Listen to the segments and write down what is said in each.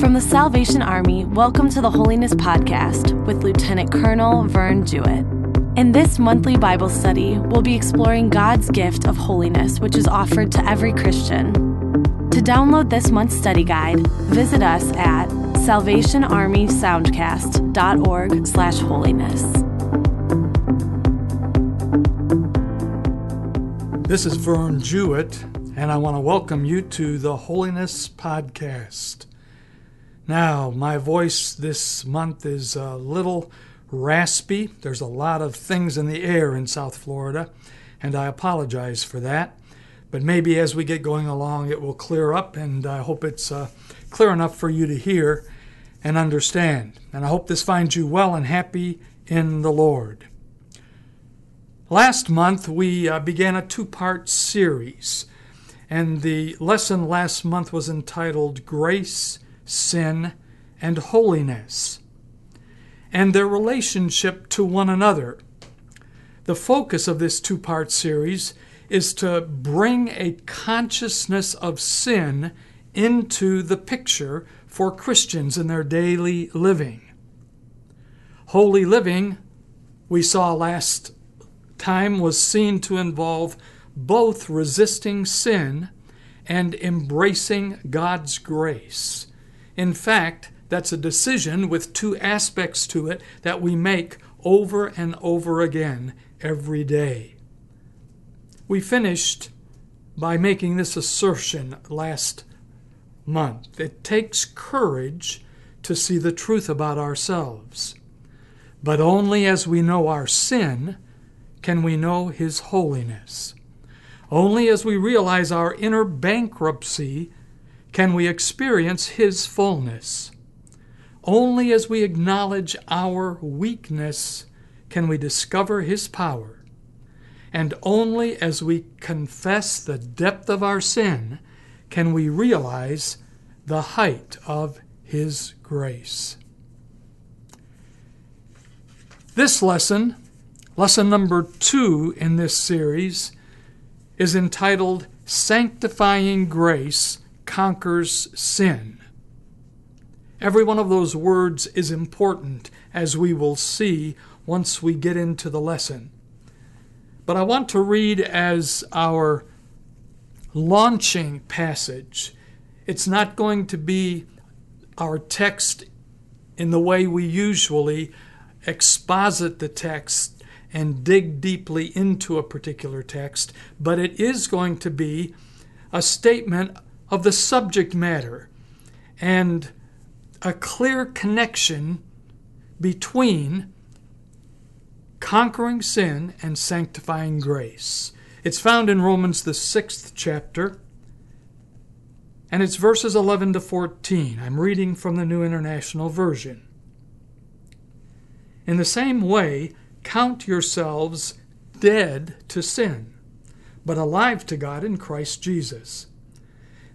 From the Salvation Army, welcome to the Holiness Podcast with Lieutenant Colonel Vern Jewett. In this monthly Bible study, we'll be exploring God's gift of holiness, which is offered to every Christian. To download this month's study guide, visit us at salvationarmysoundcast.org slash holiness. This is Vern Jewett, and I want to welcome you to the Holiness Podcast. Now, my voice this month is a little raspy. There's a lot of things in the air in South Florida, and I apologize for that. But maybe as we get going along, it will clear up, and I hope it's uh, clear enough for you to hear and understand. And I hope this finds you well and happy in the Lord. Last month, we uh, began a two part series, and the lesson last month was entitled Grace sin, and holiness, and their relationship to one another. The focus of this two part series is to bring a consciousness of sin into the picture for Christians in their daily living. Holy living, we saw last time, was seen to involve both resisting sin and embracing God's grace. In fact, that's a decision with two aspects to it that we make over and over again every day. We finished by making this assertion last month. It takes courage to see the truth about ourselves. But only as we know our sin can we know His holiness. Only as we realize our inner bankruptcy can we experience His fullness. Only as we acknowledge our weakness can we discover His power. And only as we confess the depth of our sin can we realize the height of His grace. This lesson, lesson number two in this series, is entitled Sanctifying Grace conquers sin. Every one of those words is important, as we will see once we get into the lesson. But I want to read as our launching passage. It's not going to be our text in the way we usually exposit the text and dig deeply into a particular text, but it is going to be a statement of the subject matter and a clear connection between conquering sin and sanctifying grace. It's found in Romans, the sixth chapter, and it's verses 11 to 14. I'm reading from the New International Version. In the same way, count yourselves dead to sin, but alive to God in Christ Jesus.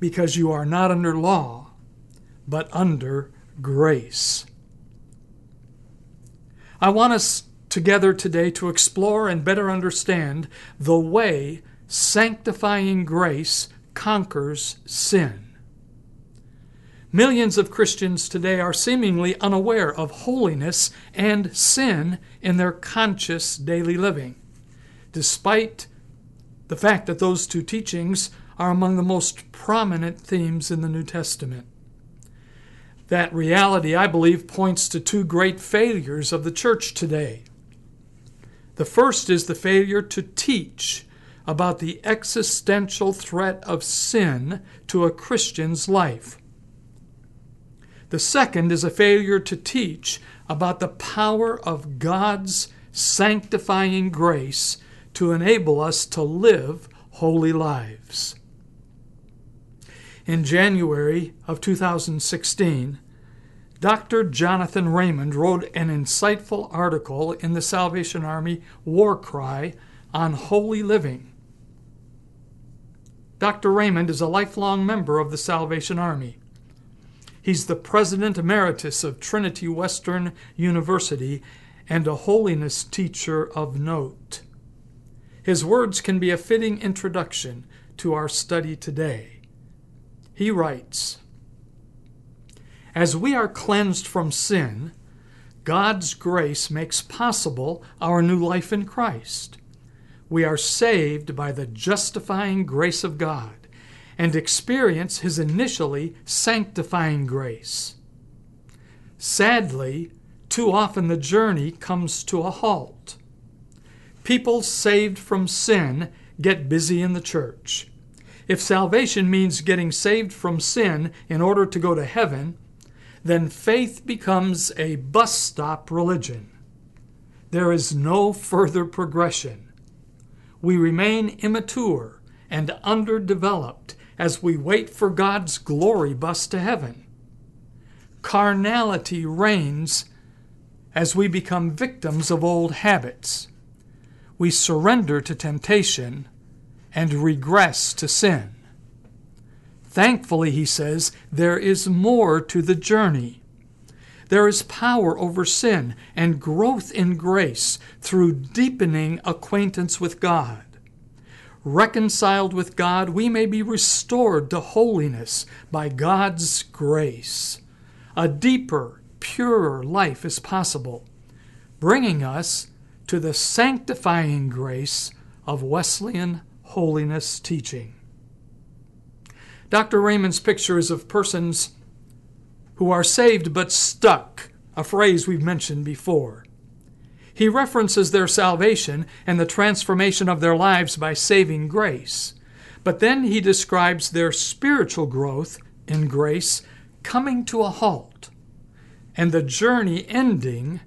because you are not under law, but under grace. I want us together today to explore and better understand the way sanctifying grace conquers sin. Millions of Christians today are seemingly unaware of holiness and sin in their conscious daily living, despite the fact that those two teachings are among the most prominent themes in the New Testament. That reality, I believe, points to two great failures of the church today. The first is the failure to teach about the existential threat of sin to a Christian's life. The second is a failure to teach about the power of God's sanctifying grace to enable us to live holy lives. In January of 2016, Dr. Jonathan Raymond wrote an insightful article in the Salvation Army War Cry on holy living. Dr. Raymond is a lifelong member of the Salvation Army. He's the president emeritus of Trinity Western University and a holiness teacher of note. His words can be a fitting introduction to our study today. He writes As we are cleansed from sin, God's grace makes possible our new life in Christ. We are saved by the justifying grace of God and experience His initially sanctifying grace. Sadly, too often the journey comes to a halt. People saved from sin get busy in the church. If salvation means getting saved from sin in order to go to heaven, then faith becomes a bus stop religion. There is no further progression. We remain immature and underdeveloped as we wait for God's glory bus to heaven. Carnality reigns as we become victims of old habits. We surrender to temptation and regress to sin. Thankfully, he says, there is more to the journey. There is power over sin and growth in grace through deepening acquaintance with God. Reconciled with God, we may be restored to holiness by God's grace. A deeper, purer life is possible, bringing us to the sanctifying grace of Wesleyan holiness teaching. Dr. Raymond's picture is of persons who are saved but stuck, a phrase we've mentioned before. He references their salvation and the transformation of their lives by saving grace. But then he describes their spiritual growth in grace coming to a halt and the journey ending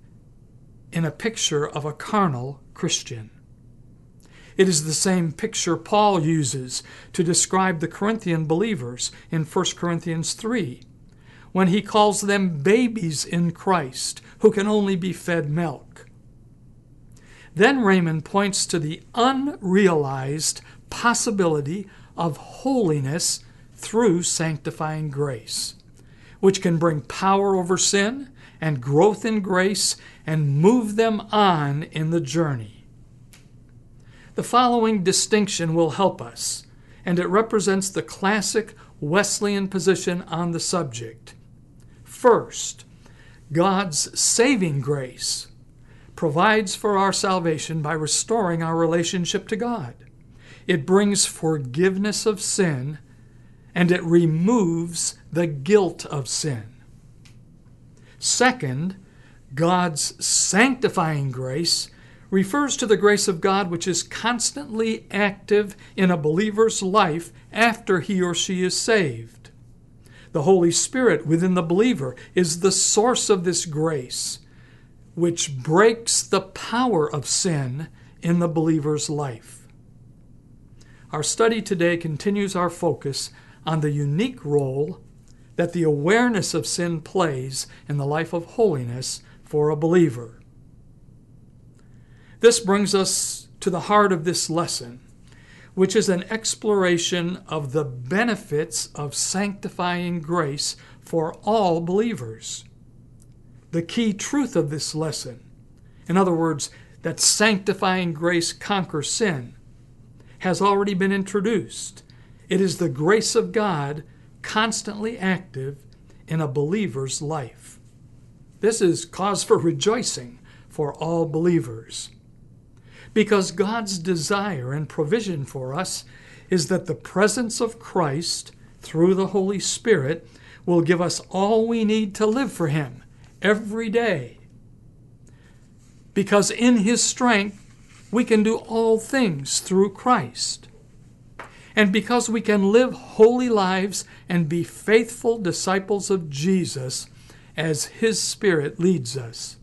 in a picture of a carnal Christian. It is the same picture Paul uses to describe the Corinthian believers in 1 Corinthians 3, when he calls them babies in Christ who can only be fed milk. Then Raymond points to the unrealized possibility of holiness through sanctifying grace, which can bring power over sin and growth in grace and move them on in the journey. The following distinction will help us, and it represents the classic Wesleyan position on the subject. First, God's saving grace provides for our salvation by restoring our relationship to God. It brings forgiveness of sin and it removes the guilt of sin. Second, God's sanctifying grace refers to the grace of God which is constantly active in a believer's life after he or she is saved. The Holy Spirit within the believer is the source of this grace, which breaks the power of sin in the believer's life. Our study today continues our focus on the unique role that the awareness of sin plays in the life of holiness for a believer. This brings us to the heart of this lesson, which is an exploration of the benefits of sanctifying grace for all believers. The key truth of this lesson, in other words, that sanctifying grace conquers sin, has already been introduced. It is the grace of God constantly active in a believer's life. This is cause for rejoicing for all believers because God's desire and provision for us is that the presence of Christ through the Holy Spirit will give us all we need to live for Him every day. Because in His strength, we can do all things through Christ. And because we can live holy lives and be faithful disciples of Jesus as His Spirit leads us.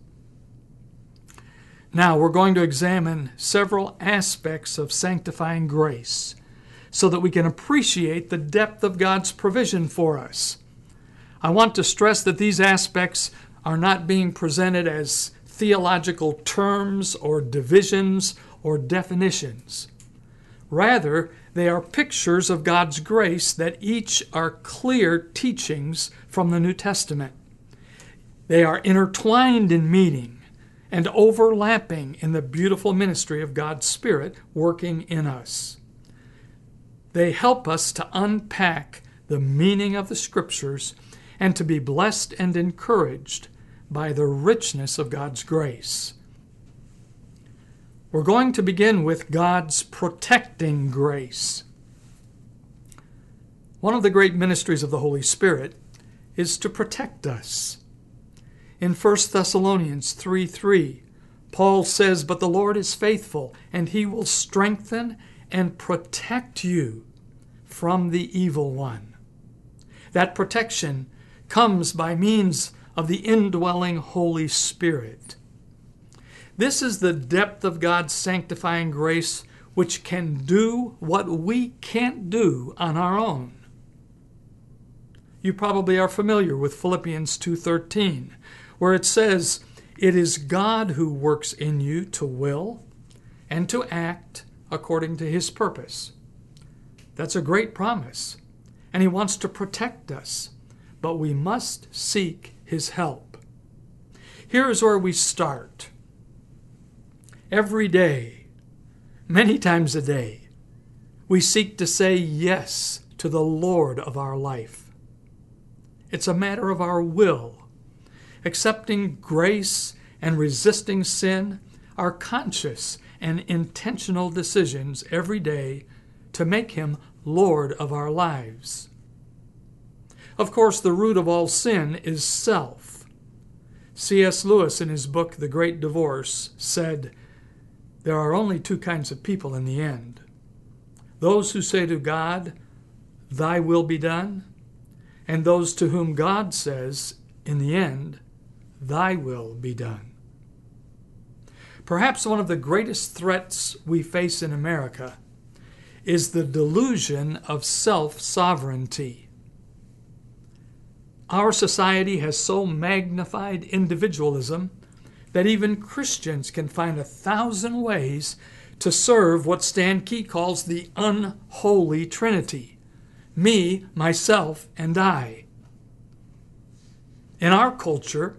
Now, we're going to examine several aspects of sanctifying grace. so that we can appreciate the depth of God's provision for us. I want to stress that these aspects are not being presented as theological terms or divisions or definitions. Rather, they are pictures of God's grace that each are clear teachings from the New Testament. They are intertwined in meaning and overlapping in the beautiful ministry of God's Spirit working in us. They help us to unpack the meaning of the Scriptures and to be blessed and encouraged by the richness of God's grace. We're going to begin with God's protecting grace. One of the great ministries of the Holy Spirit is to protect us. In 1 Thessalonians 3 3, Paul says, But the Lord is faithful, and he will strengthen and protect you from the evil one. That protection comes by means of the indwelling Holy Spirit. This is the depth of God's sanctifying grace which can do what we can't do on our own. You probably are familiar with Philippians 2:13, where it says, "It is God who works in you to will and to act according to his purpose." That's a great promise, and he wants to protect us, but we must seek his help. Here is where we start every day, many times a day, we seek to say yes to the Lord of our life. It's a matter of our will. Accepting grace and resisting sin are conscious and intentional decisions every day to make Him Lord of our lives. Of course, the root of all sin is self. C.S. Lewis, in his book The Great Divorce, said, there are only two kinds of people in the end those who say to God, Thy will be done, and those to whom God says, in the end, Thy will be done. Perhaps one of the greatest threats we face in America is the delusion of self sovereignty. Our society has so magnified individualism that even Christians can find a thousand ways to serve what Stan Key calls the unholy trinity me, myself, and I. In our culture,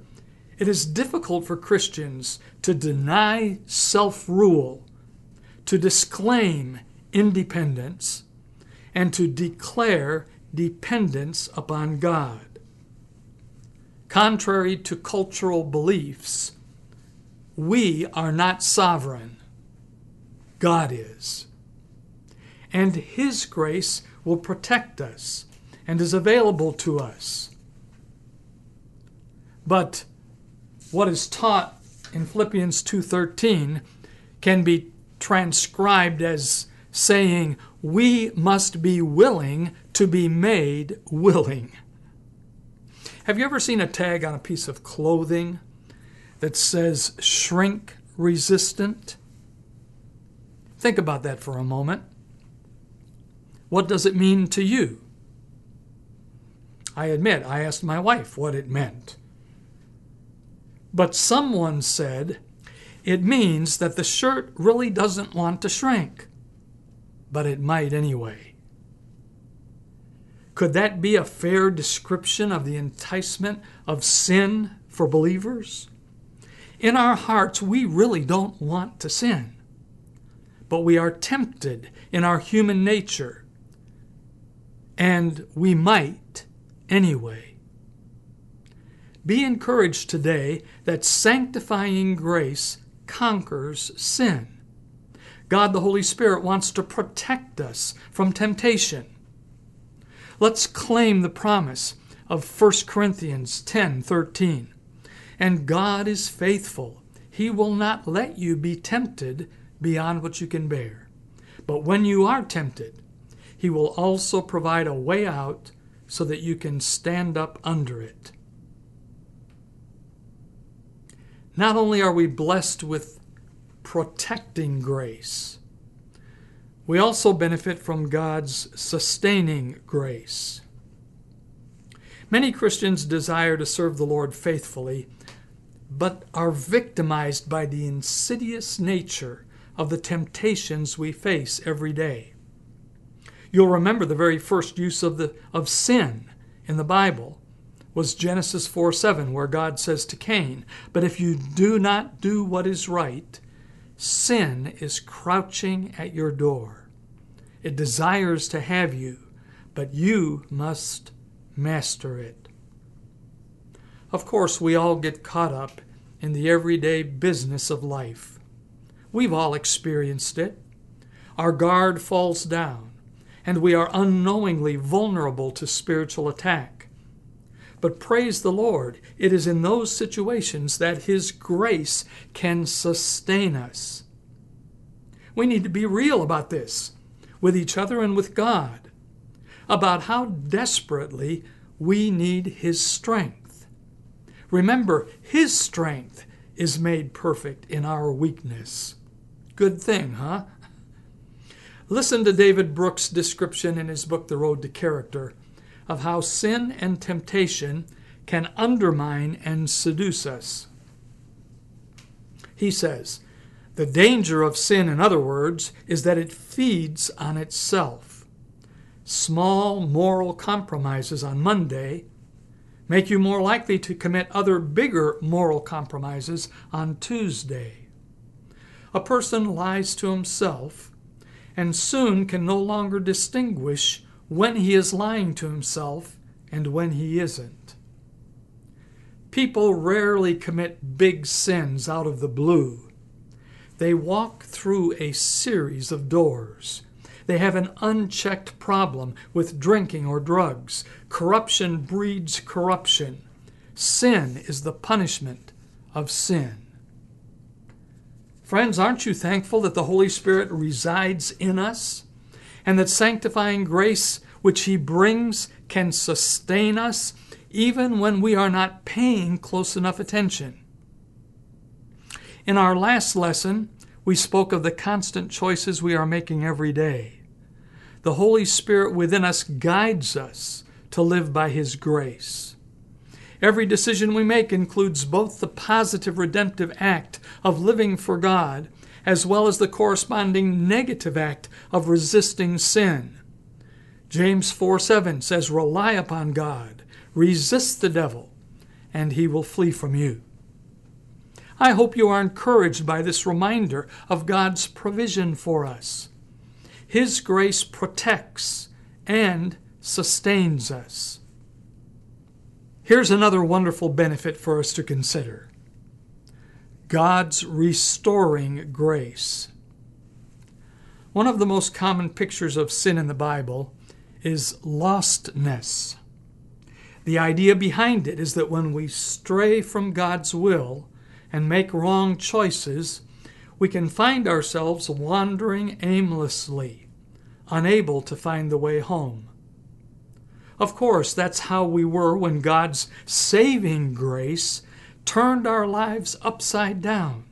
it is difficult for Christians to deny self rule, to disclaim independence, and to declare dependence upon God. Contrary to cultural beliefs, we are not sovereign. God is. And His grace will protect us and is available to us. But what is taught in Philippians 2:13 can be transcribed as saying we must be willing to be made willing. Have you ever seen a tag on a piece of clothing that says shrink resistant? Think about that for a moment. What does it mean to you? I admit, I asked my wife what it meant. But someone said it means that the shirt really doesn't want to shrink, but it might anyway. Could that be a fair description of the enticement of sin for believers? In our hearts, we really don't want to sin, but we are tempted in our human nature, and we might anyway. Be encouraged today that sanctifying grace conquers sin. God the Holy Spirit wants to protect us from temptation. Let's claim the promise of 1 Corinthians 10:13. And God is faithful. He will not let you be tempted beyond what you can bear. But when you are tempted, He will also provide a way out so that you can stand up under it. Not only are we blessed with protecting grace, We also benefit from God's sustaining grace. Many Christians desire to serve the Lord faithfully, but are victimized by the insidious nature of the temptations we face every day. You'll remember the very first use of, the, of sin in the Bible was Genesis 4 7, where God says to Cain, But if you do not do what is right, sin is crouching at your door. It desires to have you, but you must master it. Of course, we all get caught up in the everyday business of life. We've all experienced it. Our guard falls down, and we are unknowingly vulnerable to spiritual attack. But praise the Lord, it is in those situations that His grace can sustain us. We need to be real about this with each other and with God, about how desperately we need His strength. Remember, His strength is made perfect in our weakness. Good thing, huh? Listen to David Brooks' description in his book, The Road to Character, of how sin and temptation can undermine and seduce us. He says, The danger of sin, in other words, is that it feeds on itself. Small moral compromises on Monday make you more likely to commit other bigger moral compromises on Tuesday. A person lies to himself and soon can no longer distinguish when he is lying to himself and when he isn't. People rarely commit big sins out of the blue. They walk through a series of doors. They have an unchecked problem with drinking or drugs. Corruption breeds corruption. Sin is the punishment of sin. Friends, aren't you thankful that the Holy Spirit resides in us? And that sanctifying grace which He brings can sustain us even when we are not paying close enough attention. In our last lesson, we spoke of the constant choices we are making every day. The Holy Spirit within us guides us to live by His grace. Every decision we make includes both the positive redemptive act of living for God as well as the corresponding negative act of resisting sin. James 4 7 says, Rely upon God, resist the devil, and he will flee from you. I hope you are encouraged by this reminder of God's provision for us. His grace protects and sustains us. Here's another wonderful benefit for us to consider God's restoring grace. One of the most common pictures of sin in the Bible is lostness. The idea behind it is that when we stray from God's will and make wrong choices, we can find ourselves wandering aimlessly, unable to find the way home. Of course, that's how we were when God's saving grace turned our lives upside down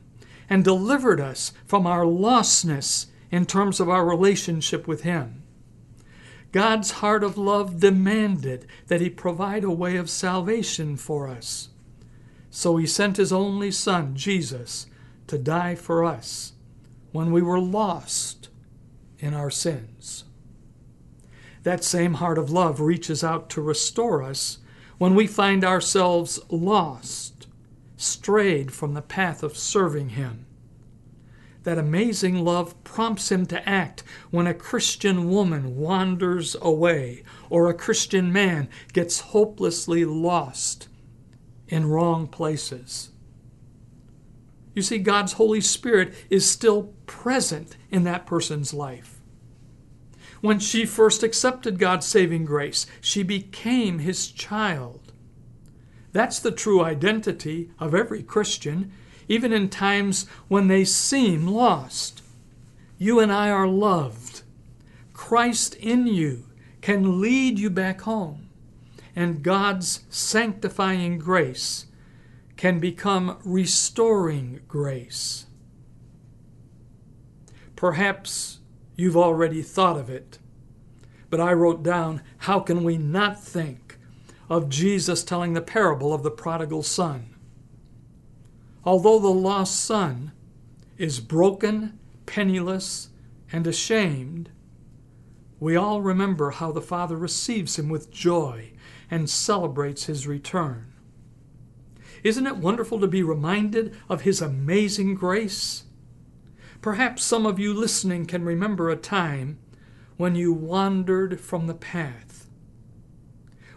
and delivered us from our lostness in terms of our relationship with Him. God's heart of love demanded that He provide a way of salvation for us. So He sent His only Son, Jesus, to die for us when we were lost in our sins. That same heart of love reaches out to restore us when we find ourselves lost strayed from the path of serving Him. That amazing love prompts him to act when a Christian woman wanders away or a Christian man gets hopelessly lost in wrong places. You see, God's Holy Spirit is still present in that person's life. When she first accepted God's saving grace, she became his child. That's the true identity of every Christian, even in times when they seem lost. You and I are loved. Christ in you can lead you back home, and God's sanctifying grace can become restoring grace. Perhaps You've already thought of it. But I wrote down, how can we not think of Jesus telling the parable of the prodigal son? Although the lost son is broken, penniless, and ashamed, we all remember how the Father receives him with joy and celebrates his return. Isn't it wonderful to be reminded of his amazing grace? Perhaps some of you listening can remember a time when you wandered from the path,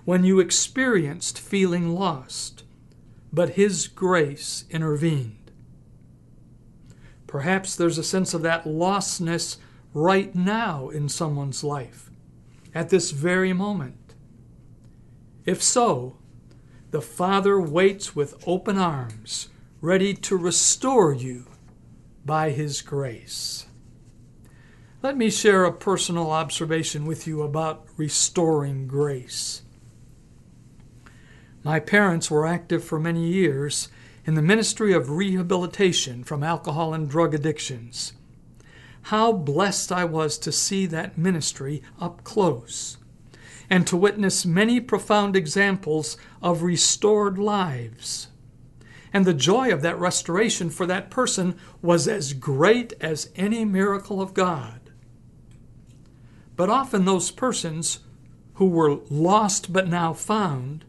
when you experienced feeling lost, but his grace intervened. Perhaps there's a sense of that lostness right now in someone's life, at this very moment. If so, the Father waits with open arms, ready to restore you by His grace. Let me share a personal observation with you about restoring grace. My parents were active for many years in the ministry of rehabilitation from alcohol and drug addictions. How blessed I was to see that ministry up close and to witness many profound examples of restored lives. And the joy of that restoration for that person was as great as any miracle of God. But often those persons who were lost but now found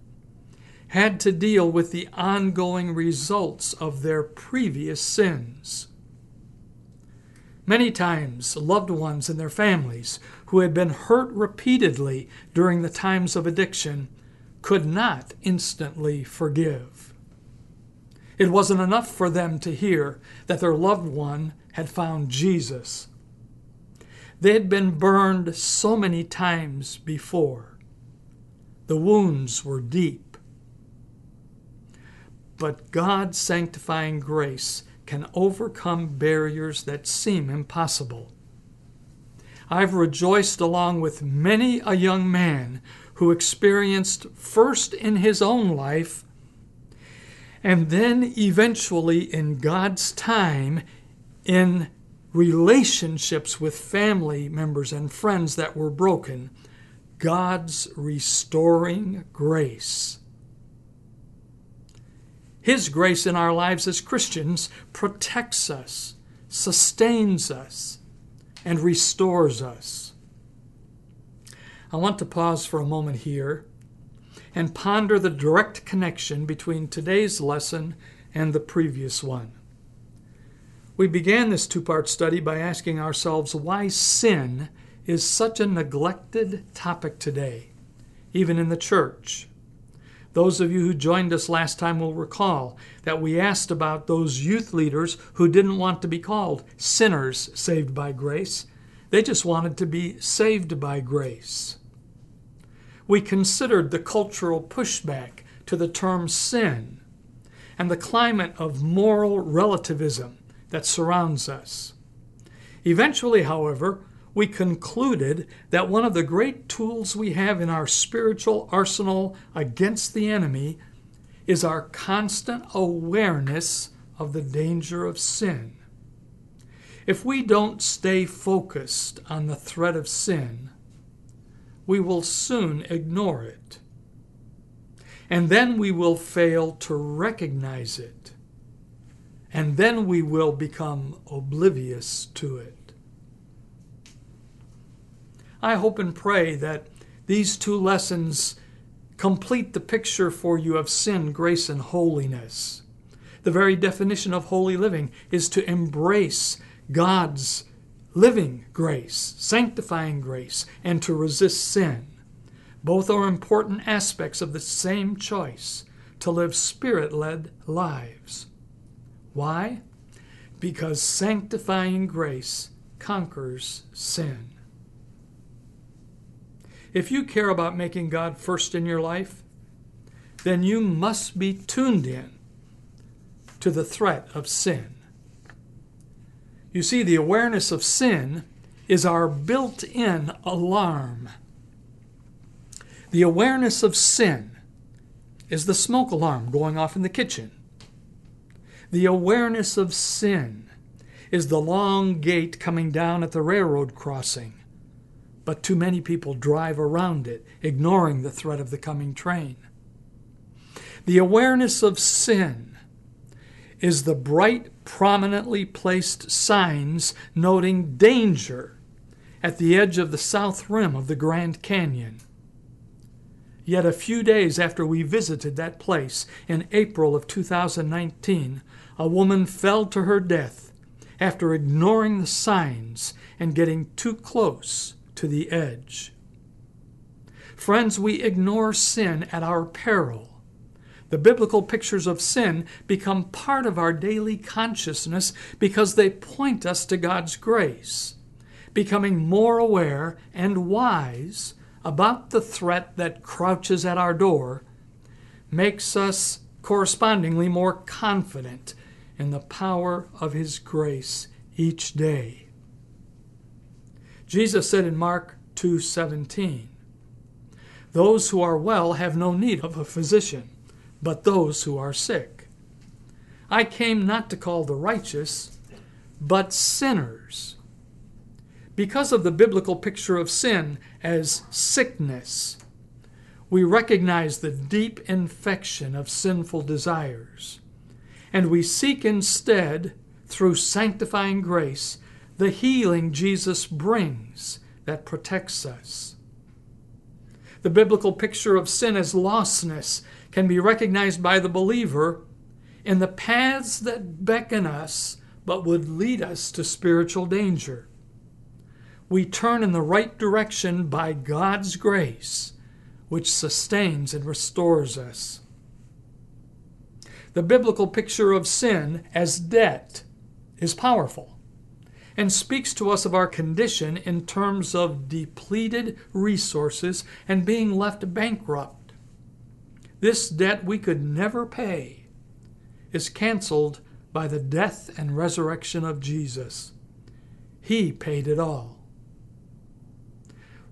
had to deal with the ongoing results of their previous sins. Many times, loved ones and their families who had been hurt repeatedly during the times of addiction could not instantly forgive. It wasn't enough for them to hear that their loved one had found Jesus. They had been burned so many times before. The wounds were deep. But God's sanctifying grace can overcome barriers that seem impossible. I've rejoiced along with many a young man who experienced first in his own life and then eventually in God's time in relationships with family members and friends that were broken, God's restoring grace. His grace in our lives as Christians protects us, sustains us, and restores us. I want to pause for a moment here and ponder the direct connection between today's lesson and the previous one. We began this two part study by asking ourselves why sin is such a neglected topic today, even in the church. Those of you who joined us last time will recall that we asked about those youth leaders who didn't want to be called sinners saved by grace. They just wanted to be saved by grace. We considered the cultural pushback to the term sin and the climate of moral relativism that surrounds us. Eventually, however, we concluded that one of the great tools we have in our spiritual arsenal against the enemy is our constant awareness of the danger of sin. If we don't stay focused on the threat of sin, we will soon ignore it. And then we will fail to recognize it. And then we will become oblivious to it. I hope and pray that these two lessons complete the picture for you of sin, grace, and holiness. The very definition of holy living is to embrace God's living grace, sanctifying grace, and to resist sin. Both are important aspects of the same choice to live spirit led lives. Why? Because sanctifying grace conquers sin. If you care about making God first in your life, then you must be tuned in to the threat of sin. You see, the awareness of sin is our built in alarm. The awareness of sin is the smoke alarm going off in the kitchen. The awareness of sin is the long gate coming down at the railroad crossing, but too many people drive around it, ignoring the threat of the coming train. The awareness of sin is the bright, prominently placed signs noting danger at the edge of the south rim of the Grand Canyon. Yet a few days after we visited that place in April of 2019, a woman fell to her death after ignoring the signs and getting too close to the edge. Friends, we ignore sin at our peril. The biblical pictures of sin become part of our daily consciousness because they point us to God's grace, becoming more aware and wise about the threat that crouches at our door makes us correspondingly more confident in the power of His grace each day. Jesus said in Mark 2:17, "Those who are well have no need of a physician, but those who are sick. I came not to call the righteous, but sinners." Because of the biblical picture of sin as sickness, we recognize the deep infection of sinful desires, and we seek instead, through sanctifying grace, the healing Jesus brings that protects us. The biblical picture of sin as lostness can be recognized by the believer in the paths that beckon us but would lead us to spiritual danger we turn in the right direction by God's grace, which sustains and restores us. The biblical picture of sin as debt is powerful and speaks to us of our condition in terms of depleted resources and being left bankrupt. This debt we could never pay is canceled by the death and resurrection of Jesus. He paid it all.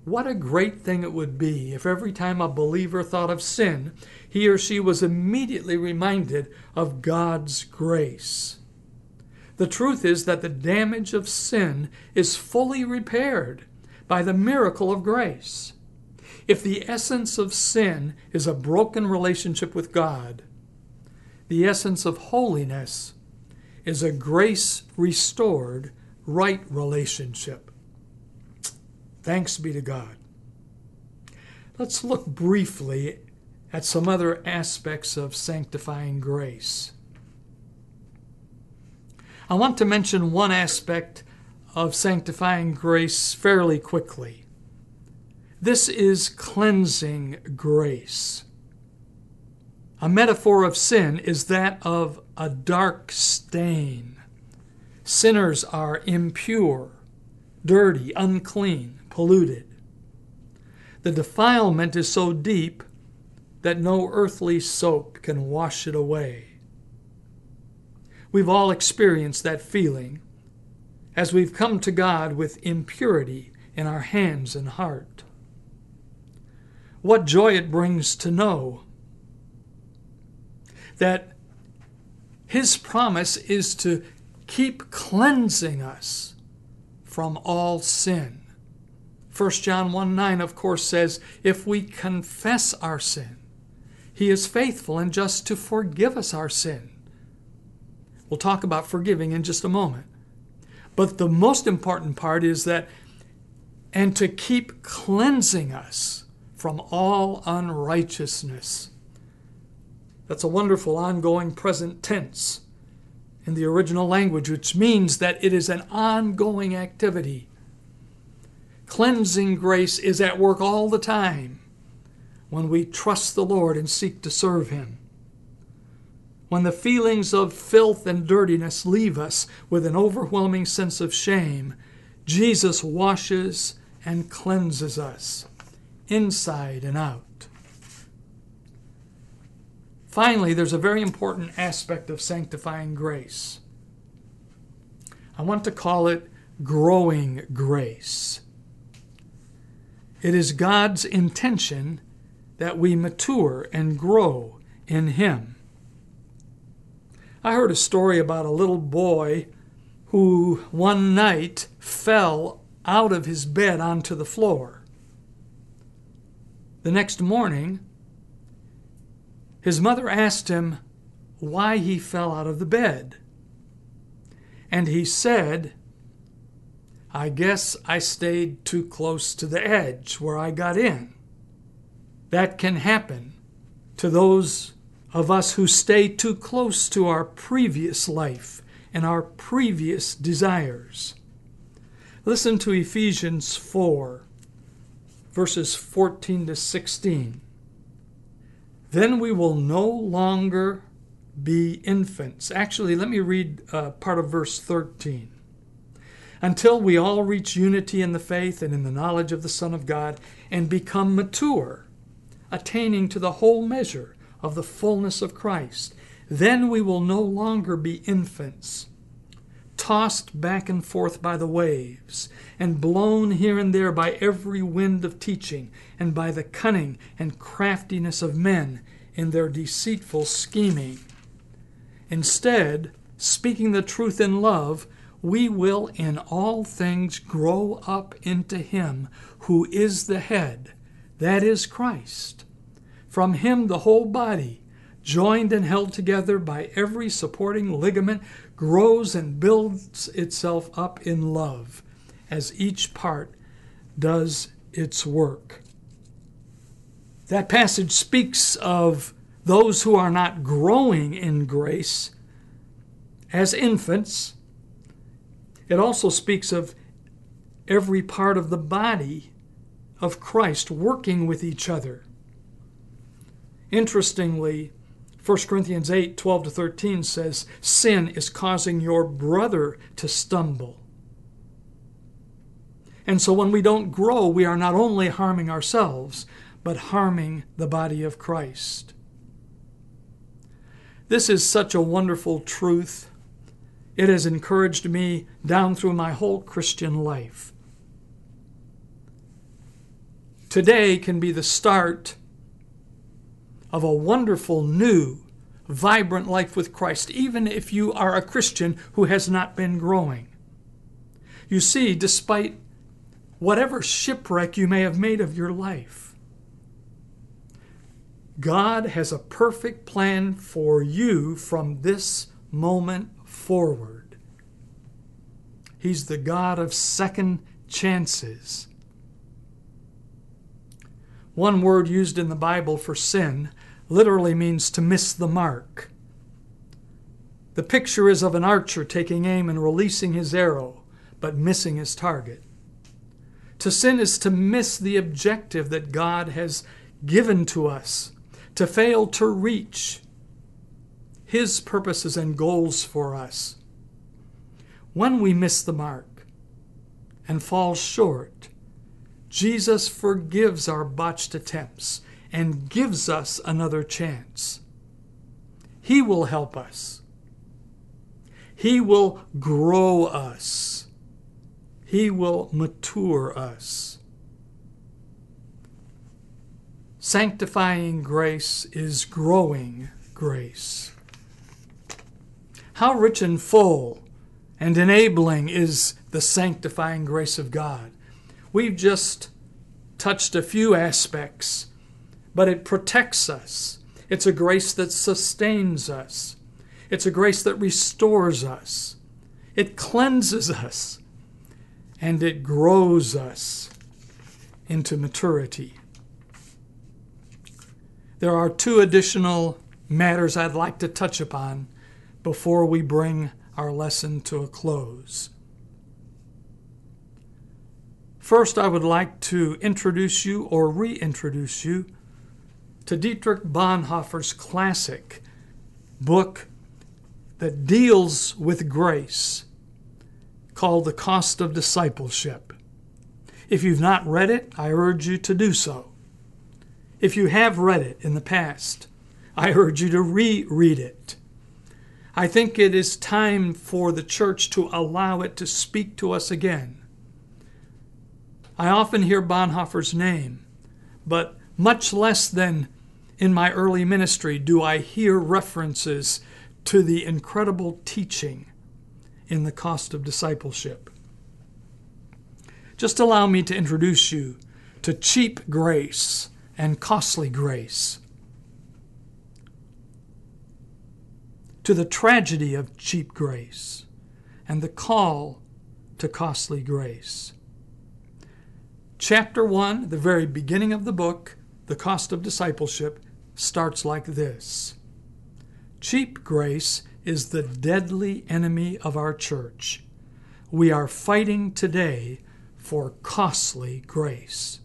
What a great thing it would be if every time a believer thought of sin, he or she was immediately reminded of God's grace. The truth is that the damage of sin is fully repaired by the miracle of grace. If the essence of sin is a broken relationship with God, the essence of holiness is a grace restored right relationship. Thanks be to God. Let's look briefly at some other aspects of sanctifying grace. I want to mention one aspect of sanctifying grace fairly quickly. This is cleansing grace. A metaphor of sin is that of a dark stain. Sinners are impure, dirty, unclean polluted. The defilement is so deep that no earthly soap can wash it away. We've all experienced that feeling as we've come to God with impurity in our hands and heart. What joy it brings to know that His promise is to keep cleansing us from all sin. 1 John 1 9, of course, says, If we confess our sin, he is faithful and just to forgive us our sin. We'll talk about forgiving in just a moment. But the most important part is that, and to keep cleansing us from all unrighteousness. That's a wonderful ongoing present tense in the original language, which means that it is an ongoing activity Cleansing grace is at work all the time when we trust the Lord and seek to serve Him. When the feelings of filth and dirtiness leave us with an overwhelming sense of shame, Jesus washes and cleanses us inside and out. Finally, there's a very important aspect of sanctifying grace. I want to call it growing grace. It is God's intention that we mature and grow in Him. I heard a story about a little boy who one night fell out of his bed onto the floor. The next morning, his mother asked him why he fell out of the bed. And he said, I guess I stayed too close to the edge where I got in. That can happen to those of us who stay too close to our previous life and our previous desires. Listen to Ephesians 4, verses 14 to 16. Then we will no longer be infants. Actually, let me read uh, part of verse 13. Until we all reach unity in the faith and in the knowledge of the Son of God and become mature, attaining to the whole measure of the fullness of Christ. Then we will no longer be infants, tossed back and forth by the waves, and blown here and there by every wind of teaching, and by the cunning and craftiness of men in their deceitful scheming. Instead, speaking the truth in love, we will in all things grow up into Him who is the head, that is Christ from him, the whole body, joined and held together by every supporting ligament, grows and builds itself up in love as each part does its work. That passage speaks of those who are not growing in grace as infants. It also speaks of every part of the body of Christ working with each other Interestingly, 1 Corinthians 8 12 to 13 says, Sin is causing your brother to stumble. And so when we don't grow, we are not only harming ourselves, but harming the body of Christ. This is such a wonderful truth. It has encouraged me down through my whole Christian life. Today can be the start of a wonderful, new, vibrant life with Christ, even if you are a Christian who has not been growing. You see, despite whatever shipwreck you may have made of your life, God has a perfect plan for you from this moment forward. He's the God of second chances. One word used in the Bible for sin literally means to miss the mark. The picture is of an archer taking aim and releasing his arrow, but missing his target. To sin is to miss the objective that God has given to us, to fail to reach His purposes and goals for us. When we miss the mark and fall short, Jesus forgives our botched attempts and gives us another chance. He will help us. He will grow us. He will mature us. Sanctifying grace is growing grace. How rich and full and enabling is the sanctifying grace of God. We've just touched a few aspects but it protects us. It's a grace that sustains us. It's a grace that restores us. It cleanses us. And it grows us into maturity. There are two additional matters I'd like to touch upon before we bring our lesson to a close. First, I would like to introduce you or reintroduce you to Dietrich Bonhoeffer's classic book that deals with grace called The Cost of Discipleship. If you've not read it, I urge you to do so. If you have read it in the past, I urge you to reread it. I think it is time for the church to allow it to speak to us again. I often hear Bonhoeffer's name, but much less than in my early ministry do I hear references to the incredible teaching in the cost of discipleship. Just allow me to introduce you to cheap grace and costly grace, to the tragedy of cheap grace and the call to costly grace. Chapter 1, the very beginning of the book, The Cost of Discipleship, starts like this Cheap grace is the deadly enemy of our church. We are fighting today for costly grace.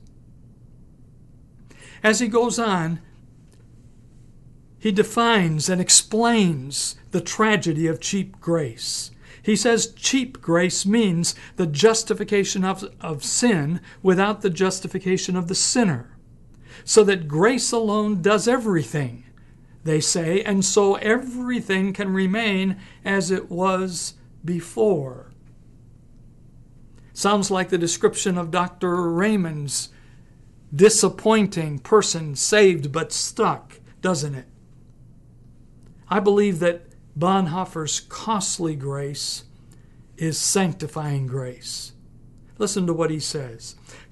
As he goes on, he defines and explains the tragedy of cheap grace. He says cheap grace means the justification of, of sin without the justification of the sinner. So that grace alone does everything, they say, and so everything can remain as it was before. Sounds like the description of Dr. Raymond's disappointing person saved but stuck, doesn't it? I believe that Bonhoeffer's costly grace is sanctifying grace. Listen to what he says.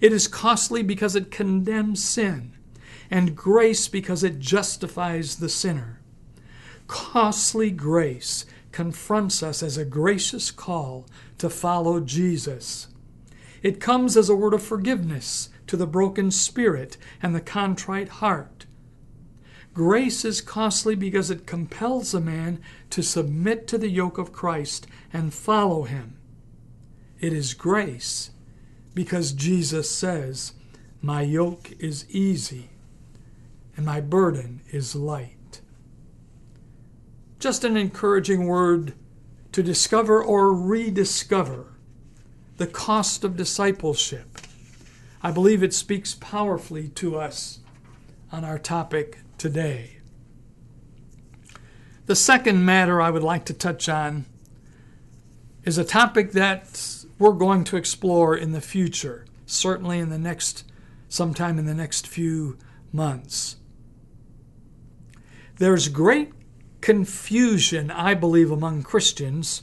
It is costly because it condemns sin, and grace because it justifies the sinner. Costly grace confronts us as a gracious call to follow Jesus. It comes as a word of forgiveness to the broken spirit and the contrite heart. Grace is costly because it compels a man to submit to the yoke of Christ and follow him. It is grace because Jesus says, My yoke is easy and my burden is light. Just an encouraging word to discover or rediscover the cost of discipleship. I believe it speaks powerfully to us on our topic today. The second matter I would like to touch on is a topic that we're going to explore in the future, certainly in the next, sometime in the next few months. There's great confusion, I believe, among Christians.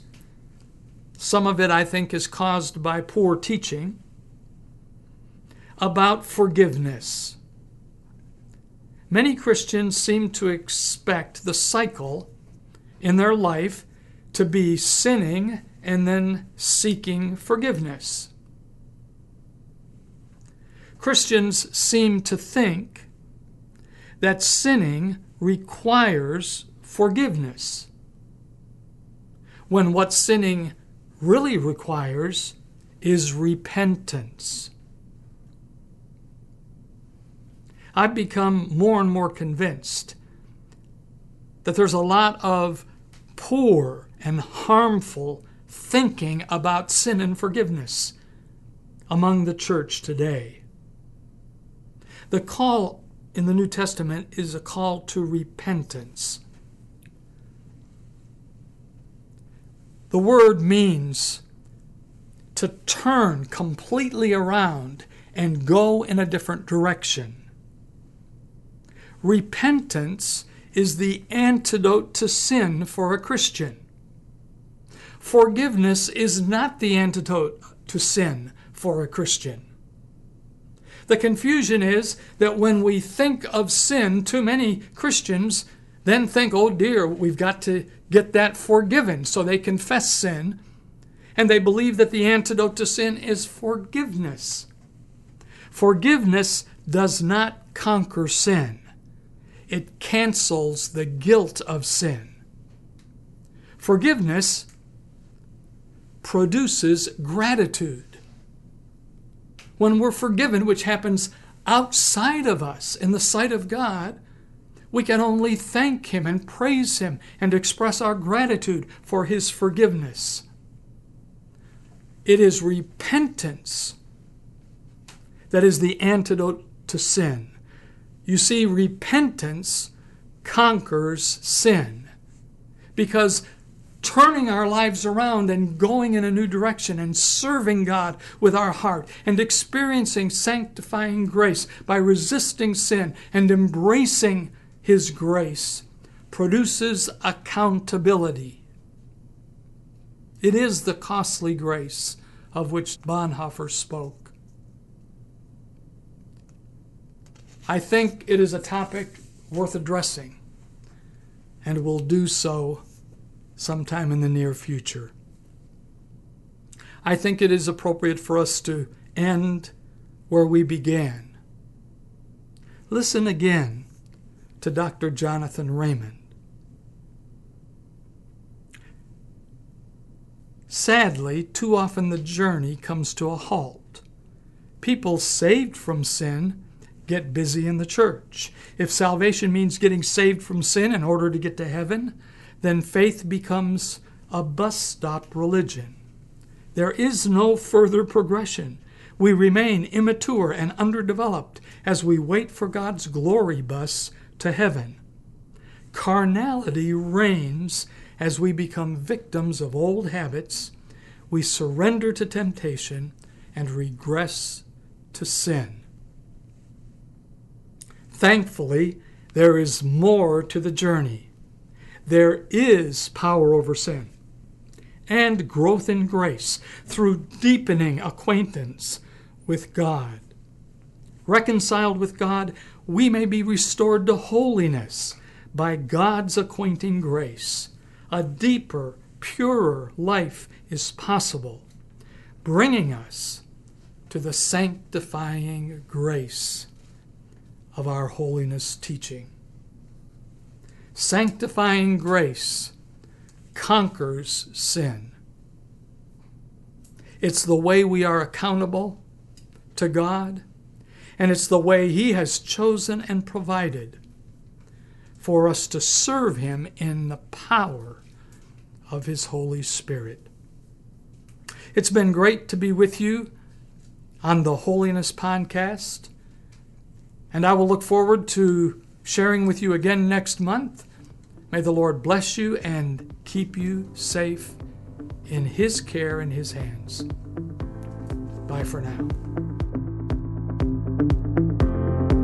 Some of it, I think, is caused by poor teaching about forgiveness. Many Christians seem to expect the cycle in their life to be sinning and then seeking forgiveness. Christians seem to think that sinning requires forgiveness, when what sinning really requires is repentance. I've become more and more convinced that there's a lot of poor and harmful thinking about sin and forgiveness among the church today. The call in the New Testament is a call to repentance. The word means to turn completely around and go in a different direction. Repentance is the antidote to sin for a Christian. Forgiveness is not the antidote to sin for a Christian. The confusion is that when we think of sin, too many Christians then think, oh dear, we've got to get that forgiven. So they confess sin and they believe that the antidote to sin is forgiveness. Forgiveness does not conquer sin it cancels the guilt of sin. Forgiveness produces gratitude. When we're forgiven, which happens outside of us in the sight of God, we can only thank Him and praise Him and express our gratitude for His forgiveness. It is repentance that is the antidote to sin. You see, repentance conquers sin because turning our lives around and going in a new direction and serving God with our heart and experiencing sanctifying grace by resisting sin and embracing His grace produces accountability. It is the costly grace of which Bonhoeffer spoke. I think it is a topic worth addressing and will do so sometime in the near future. I think it is appropriate for us to end where we began. Listen again to Dr. Jonathan Raymond. Sadly, too often the journey comes to a halt. People saved from sin get busy in the church. If salvation means getting saved from sin in order to get to heaven, then faith becomes a bus stop religion. There is no further progression. We remain immature and underdeveloped as we wait for God's glory bus to heaven. Carnality reigns as we become victims of old habits, we surrender to temptation and regress to sin. Thankfully, there is more to the journey. There is power over sin and growth in grace through deepening acquaintance with God. Reconciled with God, we may be restored to holiness by God's acquainting grace a deeper, purer life is possible, bringing us to the sanctifying grace of our holiness teaching. Sanctifying grace conquers sin. It's the way we are accountable to God, and it's the way He has chosen and provided for us to serve Him in the power of His Holy Spirit. It's been great to be with you on the Holiness Podcast, and I will look forward to sharing with you again next month. May the Lord bless you and keep you safe in His care and His hands. Bye for now.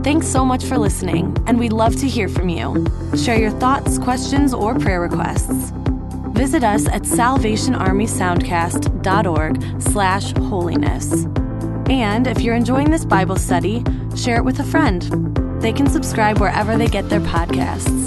Thanks so much for listening, and we'd love to hear from you. Share your thoughts, questions, or prayer requests visit us at salvationarmysoundcast.org slash holiness. And if you're enjoying this Bible study, share it with a friend. They can subscribe wherever they get their podcasts.